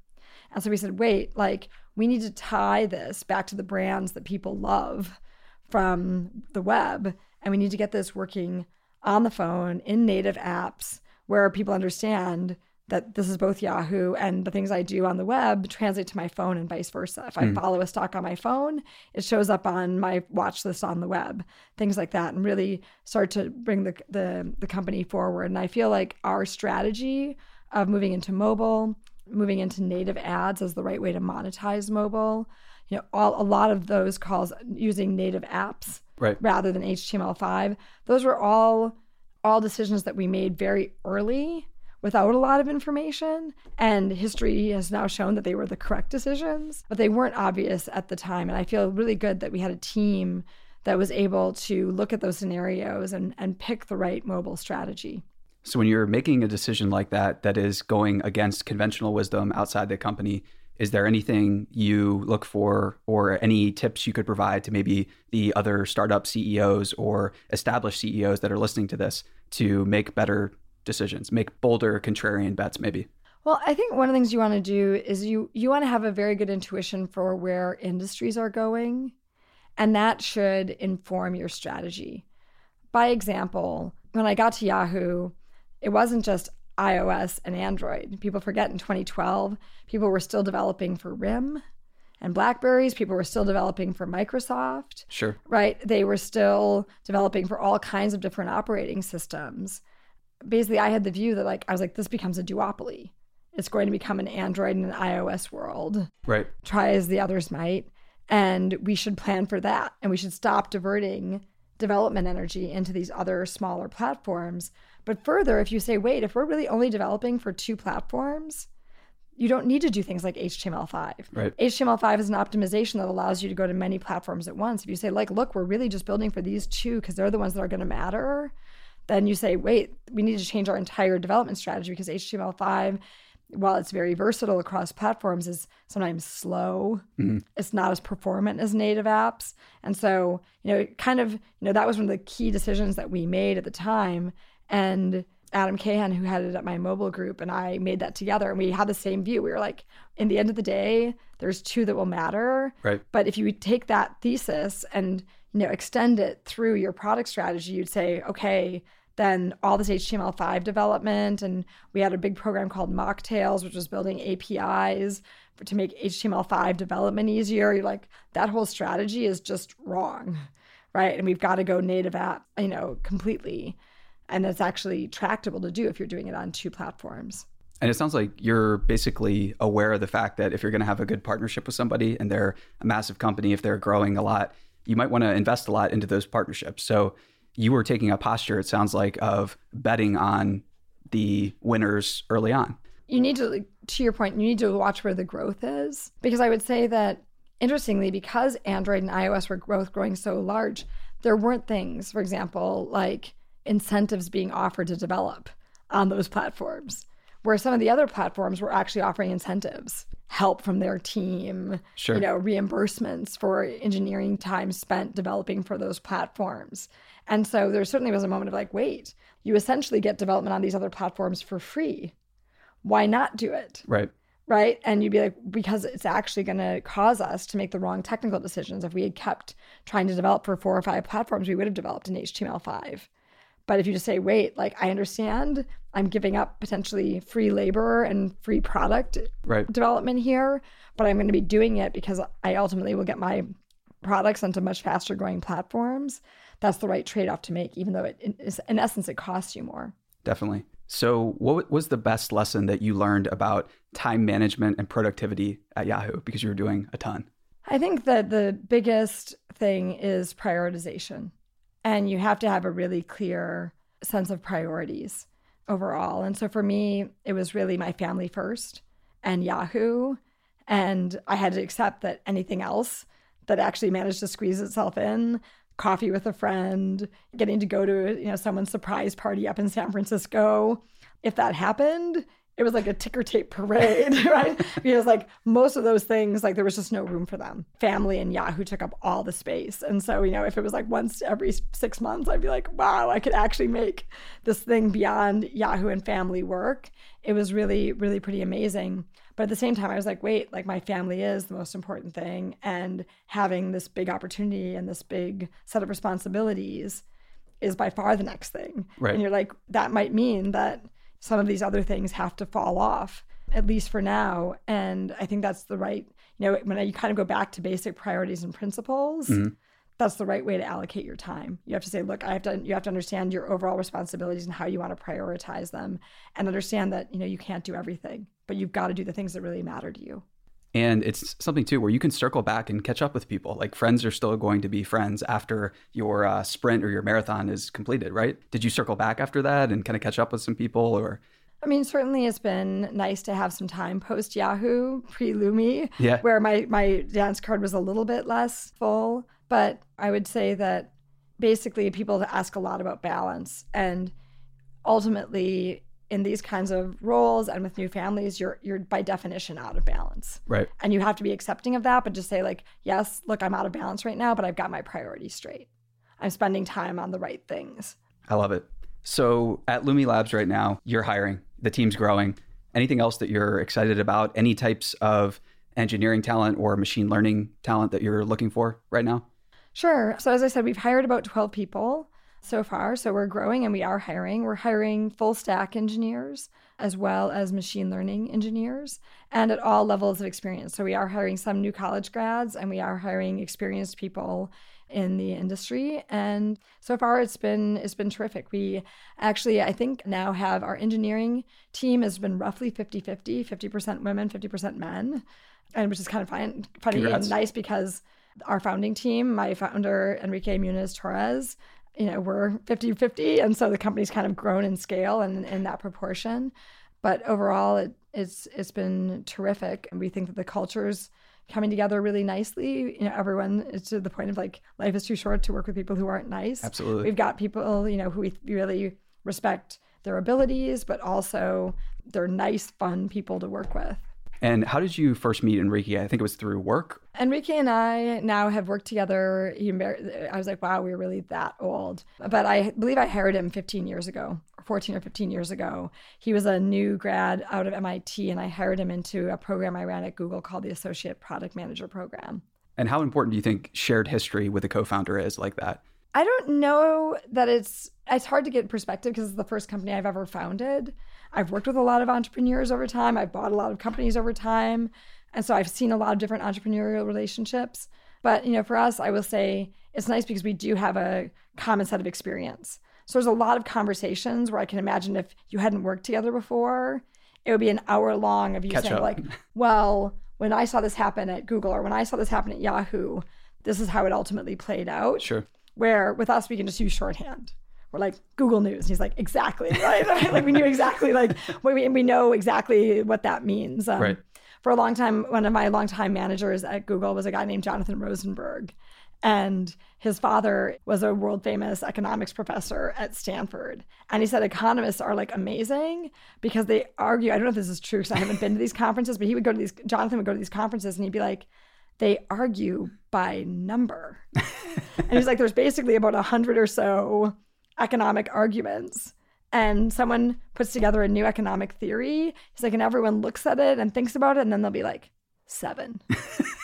B: And so we said, wait, like we need to tie this back to the brands that people love from the web. And we need to get this working on the phone in native apps where people understand that this is both Yahoo and the things I do on the web translate to my phone and vice versa. If I hmm. follow a stock on my phone, it shows up on my watch list on the web, things like that, and really start to bring the, the, the company forward. And I feel like our strategy of moving into mobile, moving into native ads as the right way to monetize mobile. You know, all a lot of those calls using native apps
A: right.
B: rather than HTML5. Those were all all decisions that we made very early without a lot of information. And history has now shown that they were the correct decisions, but they weren't obvious at the time. And I feel really good that we had a team that was able to look at those scenarios and, and pick the right mobile strategy.
A: So when you're making a decision like that, that is going against conventional wisdom outside the company, is there anything you look for or any tips you could provide to maybe the other startup CEOs or established CEOs that are listening to this to make better decisions, make bolder contrarian bets maybe?
B: Well, I think one of the things you want to do is you you want to have a very good intuition for where industries are going, and that should inform your strategy. By example, when I got to Yahoo, it wasn't just iOS and Android. People forget in 2012, people were still developing for RIM and Blackberries. People were still developing for Microsoft.
A: Sure.
B: Right? They were still developing for all kinds of different operating systems. Basically, I had the view that, like, I was like, this becomes a duopoly. It's going to become an Android and an iOS world.
A: Right.
B: Try as the others might. And we should plan for that. And we should stop diverting development energy into these other smaller platforms but further, if you say, wait, if we're really only developing for two platforms, you don't need to do things like HTML5.
A: Right.
B: HTML5 is an optimization that allows you to go to many platforms at once. If you say, like, look, we're really just building for these two because they're the ones that are going to matter, then you say, wait, we need to change our entire development strategy because HTML5, while it's very versatile across platforms, is sometimes slow. Mm-hmm. It's not as performant as native apps. And so, you know, kind of, you know, that was one of the key decisions that we made at the time and Adam Cahan, who headed up my mobile group, and I made that together. And we had the same view. We were like, in the end of the day, there's two that will matter.
A: Right.
B: But if you take that thesis and you know extend it through your product strategy, you'd say, okay, then all this HTML5 development, and we had a big program called Mocktails, which was building APIs to make HTML5 development easier. You're like, that whole strategy is just wrong, right? And we've got to go native app, you know, completely and it's actually tractable to do if you're doing it on two platforms.
A: And it sounds like you're basically aware of the fact that if you're going to have a good partnership with somebody and they're a massive company, if they're growing a lot, you might want to invest a lot into those partnerships. So you were taking a posture, it sounds like, of betting on the winners early on.
B: You need to, to your point, you need to watch where the growth is. Because I would say that, interestingly, because Android and iOS were both growing so large, there weren't things, for example, like incentives being offered to develop on those platforms where some of the other platforms were actually offering incentives help from their team
A: sure.
B: you know reimbursements for engineering time spent developing for those platforms. And so there certainly was a moment of like wait you essentially get development on these other platforms for free. Why not do it?
A: Right.
B: Right? And you'd be like because it's actually going to cause us to make the wrong technical decisions. If we had kept trying to develop for four or five platforms we would have developed in html5 but if you just say, wait, like I understand I'm giving up potentially free labor and free product
A: right.
B: development here, but I'm going to be doing it because I ultimately will get my products onto much faster growing platforms. That's the right trade off to make, even though it is, in essence, it costs you more.
A: Definitely. So, what was the best lesson that you learned about time management and productivity at Yahoo? Because you were doing a ton.
B: I think that the biggest thing is prioritization and you have to have a really clear sense of priorities overall. And so for me, it was really my family first and Yahoo. And I had to accept that anything else that actually managed to squeeze itself in, coffee with a friend, getting to go to, you know, someone's surprise party up in San Francisco, if that happened, it was like a ticker tape parade, right? because like most of those things, like there was just no room for them. Family and Yahoo took up all the space. And so, you know, if it was like once every six months, I'd be like, wow, I could actually make this thing beyond Yahoo and family work. It was really, really pretty amazing. But at the same time, I was like, wait, like my family is the most important thing. And having this big opportunity and this big set of responsibilities is by far the next thing.
A: Right.
B: And you're like, that might mean that some of these other things have to fall off at least for now and i think that's the right you know when you kind of go back to basic priorities and principles mm-hmm. that's the right way to allocate your time you have to say look i have to you have to understand your overall responsibilities and how you want to prioritize them and understand that you know you can't do everything but you've got to do the things that really matter to you.
A: And it's something too where you can circle back and catch up with people. Like friends are still going to be friends after your uh, sprint or your marathon is completed, right? Did you circle back after that and kind of catch up with some people or?
B: I mean, certainly it's been nice to have some time post Yahoo, pre Lumi,
A: yeah.
B: where my, my dance card was a little bit less full. But I would say that basically people ask a lot about balance. And ultimately, in these kinds of roles and with new families, you're you're by definition out of balance.
A: Right.
B: And you have to be accepting of that, but just say like, yes, look, I'm out of balance right now, but I've got my priorities straight. I'm spending time on the right things.
A: I love it. So at Lumi Labs right now, you're hiring, the team's growing. Anything else that you're excited about? Any types of engineering talent or machine learning talent that you're looking for right now?
B: Sure. So as I said, we've hired about 12 people so far. So we're growing and we are hiring. We're hiring full stack engineers as well as machine learning engineers and at all levels of experience. So we are hiring some new college grads and we are hiring experienced people in the industry and so far it's been it's been terrific we actually i think now have our engineering team has been roughly 50-50 50% women 50% men and which is kind of fun, funny Congrats. and nice because our founding team my founder enrique muñoz torres you know, we're 50 50. And so the company's kind of grown in scale and in that proportion. But overall, it, it's it's been terrific. And we think that the culture's coming together really nicely. You know, everyone is to the point of like life is too short to work with people who aren't nice.
A: Absolutely.
B: We've got people, you know, who we really respect their abilities, but also they're nice, fun people to work with.
A: And how did you first meet Enrique? I think it was through work.
B: Enrique and I now have worked together. He, I was like, wow, we're really that old. But I believe I hired him 15 years ago, or 14 or 15 years ago. He was a new grad out of MIT, and I hired him into a program I ran at Google called the Associate Product Manager Program.
A: And how important do you think shared history with a co founder is like that?
B: I don't know that it's it's hard to get perspective because it's the first company I've ever founded. I've worked with a lot of entrepreneurs over time. I've bought a lot of companies over time. And so I've seen a lot of different entrepreneurial relationships. But, you know, for us, I will say it's nice because we do have a common set of experience. So there's a lot of conversations where I can imagine if you hadn't worked together before, it would be an hour long of you
A: Catch
B: saying,
A: up.
B: like, well, when I saw this happen at Google or when I saw this happen at Yahoo, this is how it ultimately played out.
A: Sure.
B: Where with us, we can just use shorthand. We're like Google News. And he's like, exactly, right? like we knew exactly, like we, we know exactly what that means.
A: Um, right.
B: For a long time, one of my longtime managers at Google was a guy named Jonathan Rosenberg. And his father was a world famous economics professor at Stanford. And he said economists are like amazing because they argue. I don't know if this is true because I haven't been to these conferences, but he would go to these, Jonathan would go to these conferences and he'd be like, they argue by number. and he's like, there's basically about a hundred or so economic arguments. And someone puts together a new economic theory he's like and everyone looks at it and thinks about it and then they'll be like seven.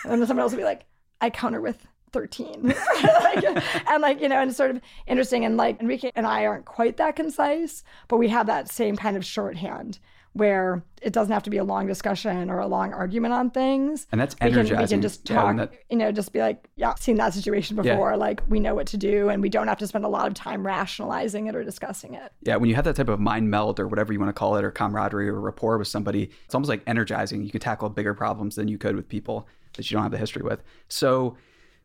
B: And then someone else will be like i counter with 13 like, and like you know and it's sort of interesting and like enrique and i aren't quite that concise but we have that same kind of shorthand where it doesn't have to be a long discussion or a long argument on things.
A: And that's
B: energizing.
A: We can,
B: we can just talk, yeah, that... you know, just be like, yeah, seen that situation before. Yeah. Like we know what to do and we don't have to spend a lot of time rationalizing it or discussing it.
A: Yeah. When you have that type of mind meld or whatever you want to call it, or camaraderie or rapport with somebody, it's almost like energizing. You can tackle bigger problems than you could with people that you don't have the history with. So,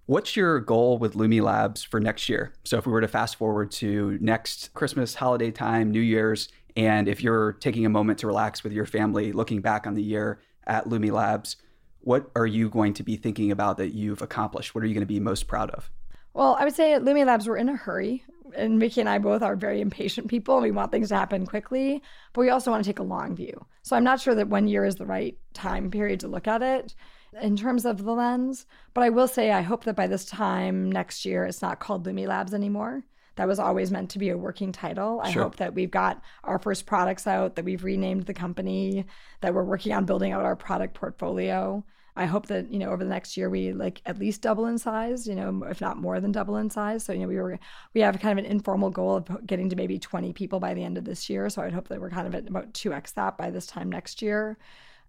A: What's your goal with Lumi Labs for next year? So, if we were to fast forward to next Christmas, holiday time, New Year's, and if you're taking a moment to relax with your family, looking back on the year at Lumi Labs, what are you going to be thinking about that you've accomplished? What are you going to be most proud of?
B: Well, I would say at Lumi Labs, we're in a hurry. And Mickey and I both are very impatient people. We want things to happen quickly, but we also want to take a long view. So I'm not sure that one year is the right time period to look at it in terms of the lens. But I will say, I hope that by this time next year, it's not called Lumi Labs anymore that was always meant to be a working title. I sure. hope that we've got our first products out, that we've renamed the company, that we're working on building out our product portfolio. I hope that you know over the next year we like at least double in size, you know, if not more than double in size. So you know we were we have kind of an informal goal of getting to maybe 20 people by the end of this year. So I'd hope that we're kind of at about 2x that by this time next year.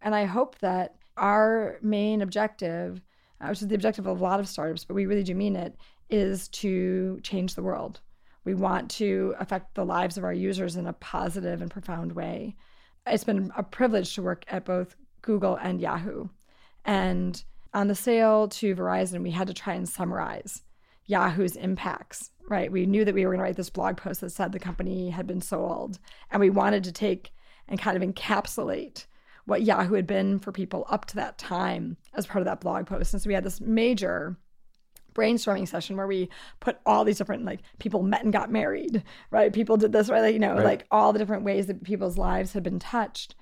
B: And I hope that our main objective, which is the objective of a lot of startups, but we really do mean it, is to change the world. We want to affect the lives of our users in a positive and profound way. it's been a privilege to work at both Google and Yahoo. And on the sale to Verizon, we had to try and summarize Yahoo's impacts, right? We knew that we were going to write this blog post that said the company had been sold, and we wanted to take and kind of encapsulate what Yahoo had been for people up to that time as part of that blog post. And so we had this major brainstorming session where we put all these different like people met and got married, right? People did this, right? Like, you know, right. like all the different ways that people's lives had been touched.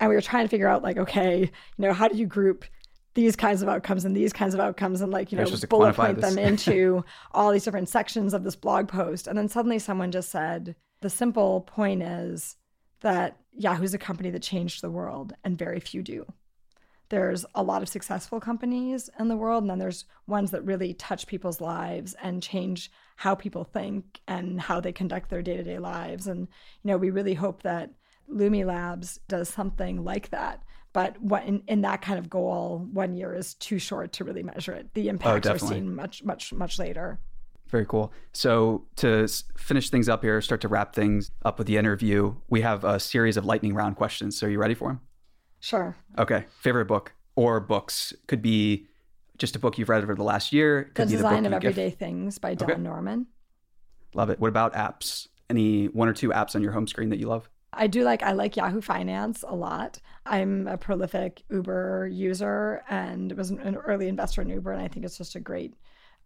B: And we were trying to figure out like, okay, you know, how do you group these kinds of outcomes and these kinds of outcomes and like, you know, bullet point them into all these different sections of this blog post. And then suddenly someone just said, the simple point is that Yahoo's a company that changed the world and very few do there's a lot of successful companies in the world and then there's ones that really touch people's lives and change how people think and how they conduct their day-to-day lives and you know we really hope that lumi labs does something like that but what in, in that kind of goal one year is too short to really measure it the oh, impacts oh, are seen much much much later
A: very cool. So, to finish things up here, start to wrap things up with the interview, we have a series of lightning round questions. So, are you ready for them?
B: Sure.
A: Okay. Favorite book or books could be just a book you've read over the last year.
B: Could
A: the
B: Design of Everyday Things by Don okay. Norman.
A: Love it. What about apps? Any one or two apps on your home screen that you love?
B: I do like I like Yahoo Finance a lot. I'm a prolific Uber user and was an early investor in Uber, and I think it's just a great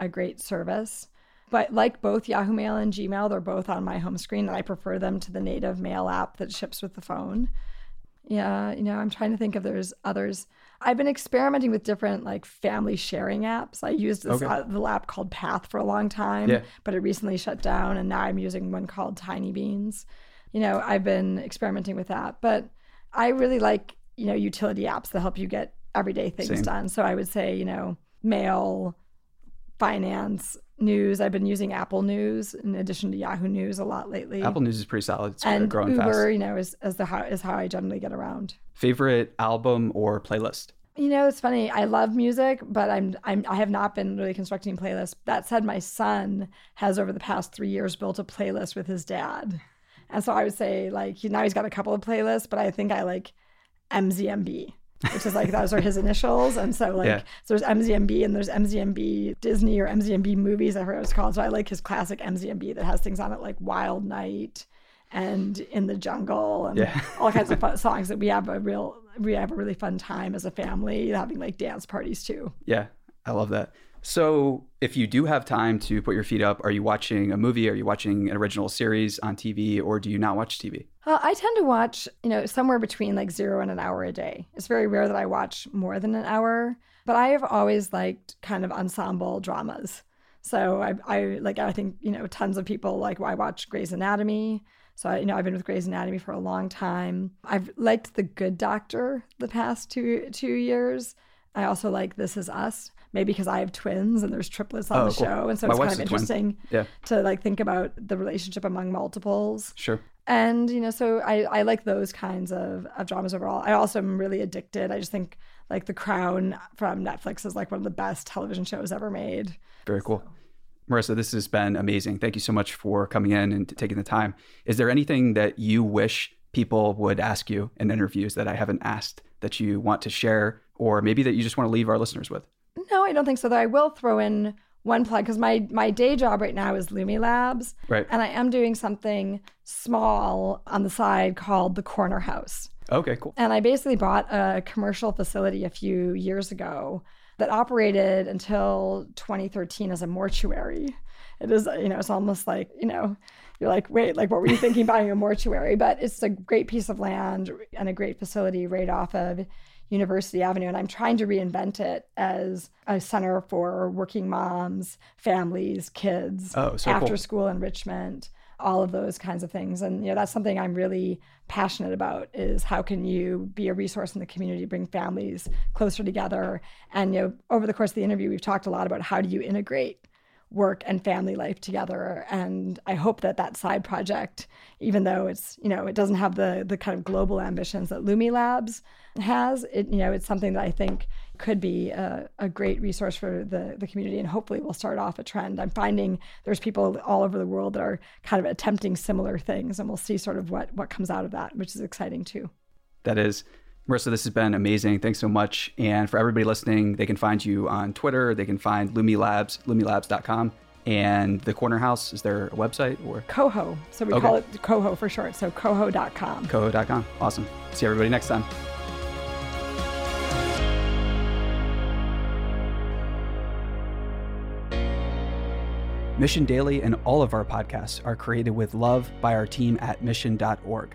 B: a great service. But like both Yahoo Mail and Gmail, they're both on my home screen, and I prefer them to the native mail app that ships with the phone. Yeah, you know, I'm trying to think if there's others. I've been experimenting with different like family sharing apps. I used this okay. uh, the app called Path for a long time, yeah. but it recently shut down, and now I'm using one called Tinybeans. You know, I've been experimenting with that, but I really like you know utility apps that help you get everyday things Same. done. So I would say you know mail, finance, News. I've been using Apple News in addition to Yahoo News a lot lately.
A: Apple News is pretty solid. It's
B: and
A: growing
B: Uber,
A: fast.
B: you know, is, is the how is how I generally get around.
A: Favorite album or playlist?
B: You know, it's funny. I love music, but I'm I'm I have not been really constructing playlists. That said, my son has over the past three years built a playlist with his dad, and so I would say like now he's got a couple of playlists, but I think I like MZMB which is like those are his initials. And so like yeah. so there's MZMB and there's MZMB Disney or MZMB movies, I forget what it's called. So I like his classic MZMB that has things on it like Wild Night and In the Jungle and yeah. all kinds of fun songs that we have a real we have a really fun time as a family having like dance parties too.
A: Yeah. I love that. So, if you do have time to put your feet up, are you watching a movie? Are you watching an original series on TV, or do you not watch TV?
B: Uh, I tend to watch, you know, somewhere between like zero and an hour a day. It's very rare that I watch more than an hour, but I have always liked kind of ensemble dramas. So I, I like, I think, you know, tons of people like, I watch Grey's Anatomy. So, I, you know, I've been with Grey's Anatomy for a long time. I've liked The Good Doctor the past two two years. I also like This Is Us maybe because I have twins and there's triplets on oh, the cool. show, and so My it's kind of interesting yeah. to like think about the relationship among multiples.
A: Sure.
B: And you know, so I, I like those kinds of, of dramas overall. I also am really addicted. I just think like The Crown from Netflix is like one of the best television shows ever made.
A: Very cool. So. Marissa, this has been amazing. Thank you so much for coming in and taking the time. Is there anything that you wish people would ask you in interviews that I haven't asked that you want to share, or maybe that you just want to leave our listeners with?
B: No, I don't think so. Though I will throw in one plug because my my day job right now is Lumi Labs,
A: right?
B: And I am doing something small on the side called the Corner House.
A: Okay, cool.
B: And I basically bought a commercial facility a few years ago that operated until 2013 as a mortuary. It is, you know, it's almost like, you know, you're like, wait, like, what were you thinking buying a mortuary? But it's a great piece of land and a great facility right off of University Avenue, and I'm trying to reinvent it as a center for working moms, families, kids,
A: oh, so
B: after
A: cool.
B: school enrichment, all of those kinds of things. And you know, that's something I'm really passionate about is how can you be a resource in the community, bring families closer together. And you know, over the course of the interview, we've talked a lot about how do you integrate work and family life together and i hope that that side project even though it's you know it doesn't have the the kind of global ambitions that lumi labs has it you know it's something that i think could be a, a great resource for the the community and hopefully will start off a trend i'm finding there's people all over the world that are kind of attempting similar things and we'll see sort of what what comes out of that which is exciting too
A: That is. Marissa, this has been amazing. Thanks so much. And for everybody listening, they can find you on Twitter. They can find Lumi Labs, lumilabs.com. And the Corner House, is there a website or?
B: Coho. So we
A: Okay.
B: call it Coho for short. So coho.com.
A: Coho.com. Awesome. See everybody next time. Mission Daily and all of our podcasts are created with love by our team at mission.org.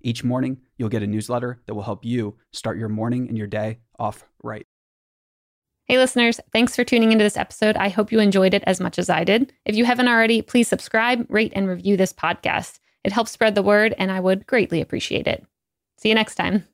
A: Each morning, you'll get a newsletter that will help you start your morning and your day off right.
C: Hey, listeners, thanks for tuning into this episode. I hope you enjoyed it as much as I did. If you haven't already, please subscribe, rate, and review this podcast. It helps spread the word, and I would greatly appreciate it. See you next time.